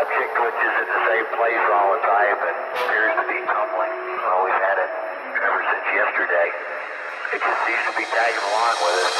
object which is at the same place all the time and appears to be tumbling. Well, we've had it ever since yesterday. It just seems to be tagging along with us.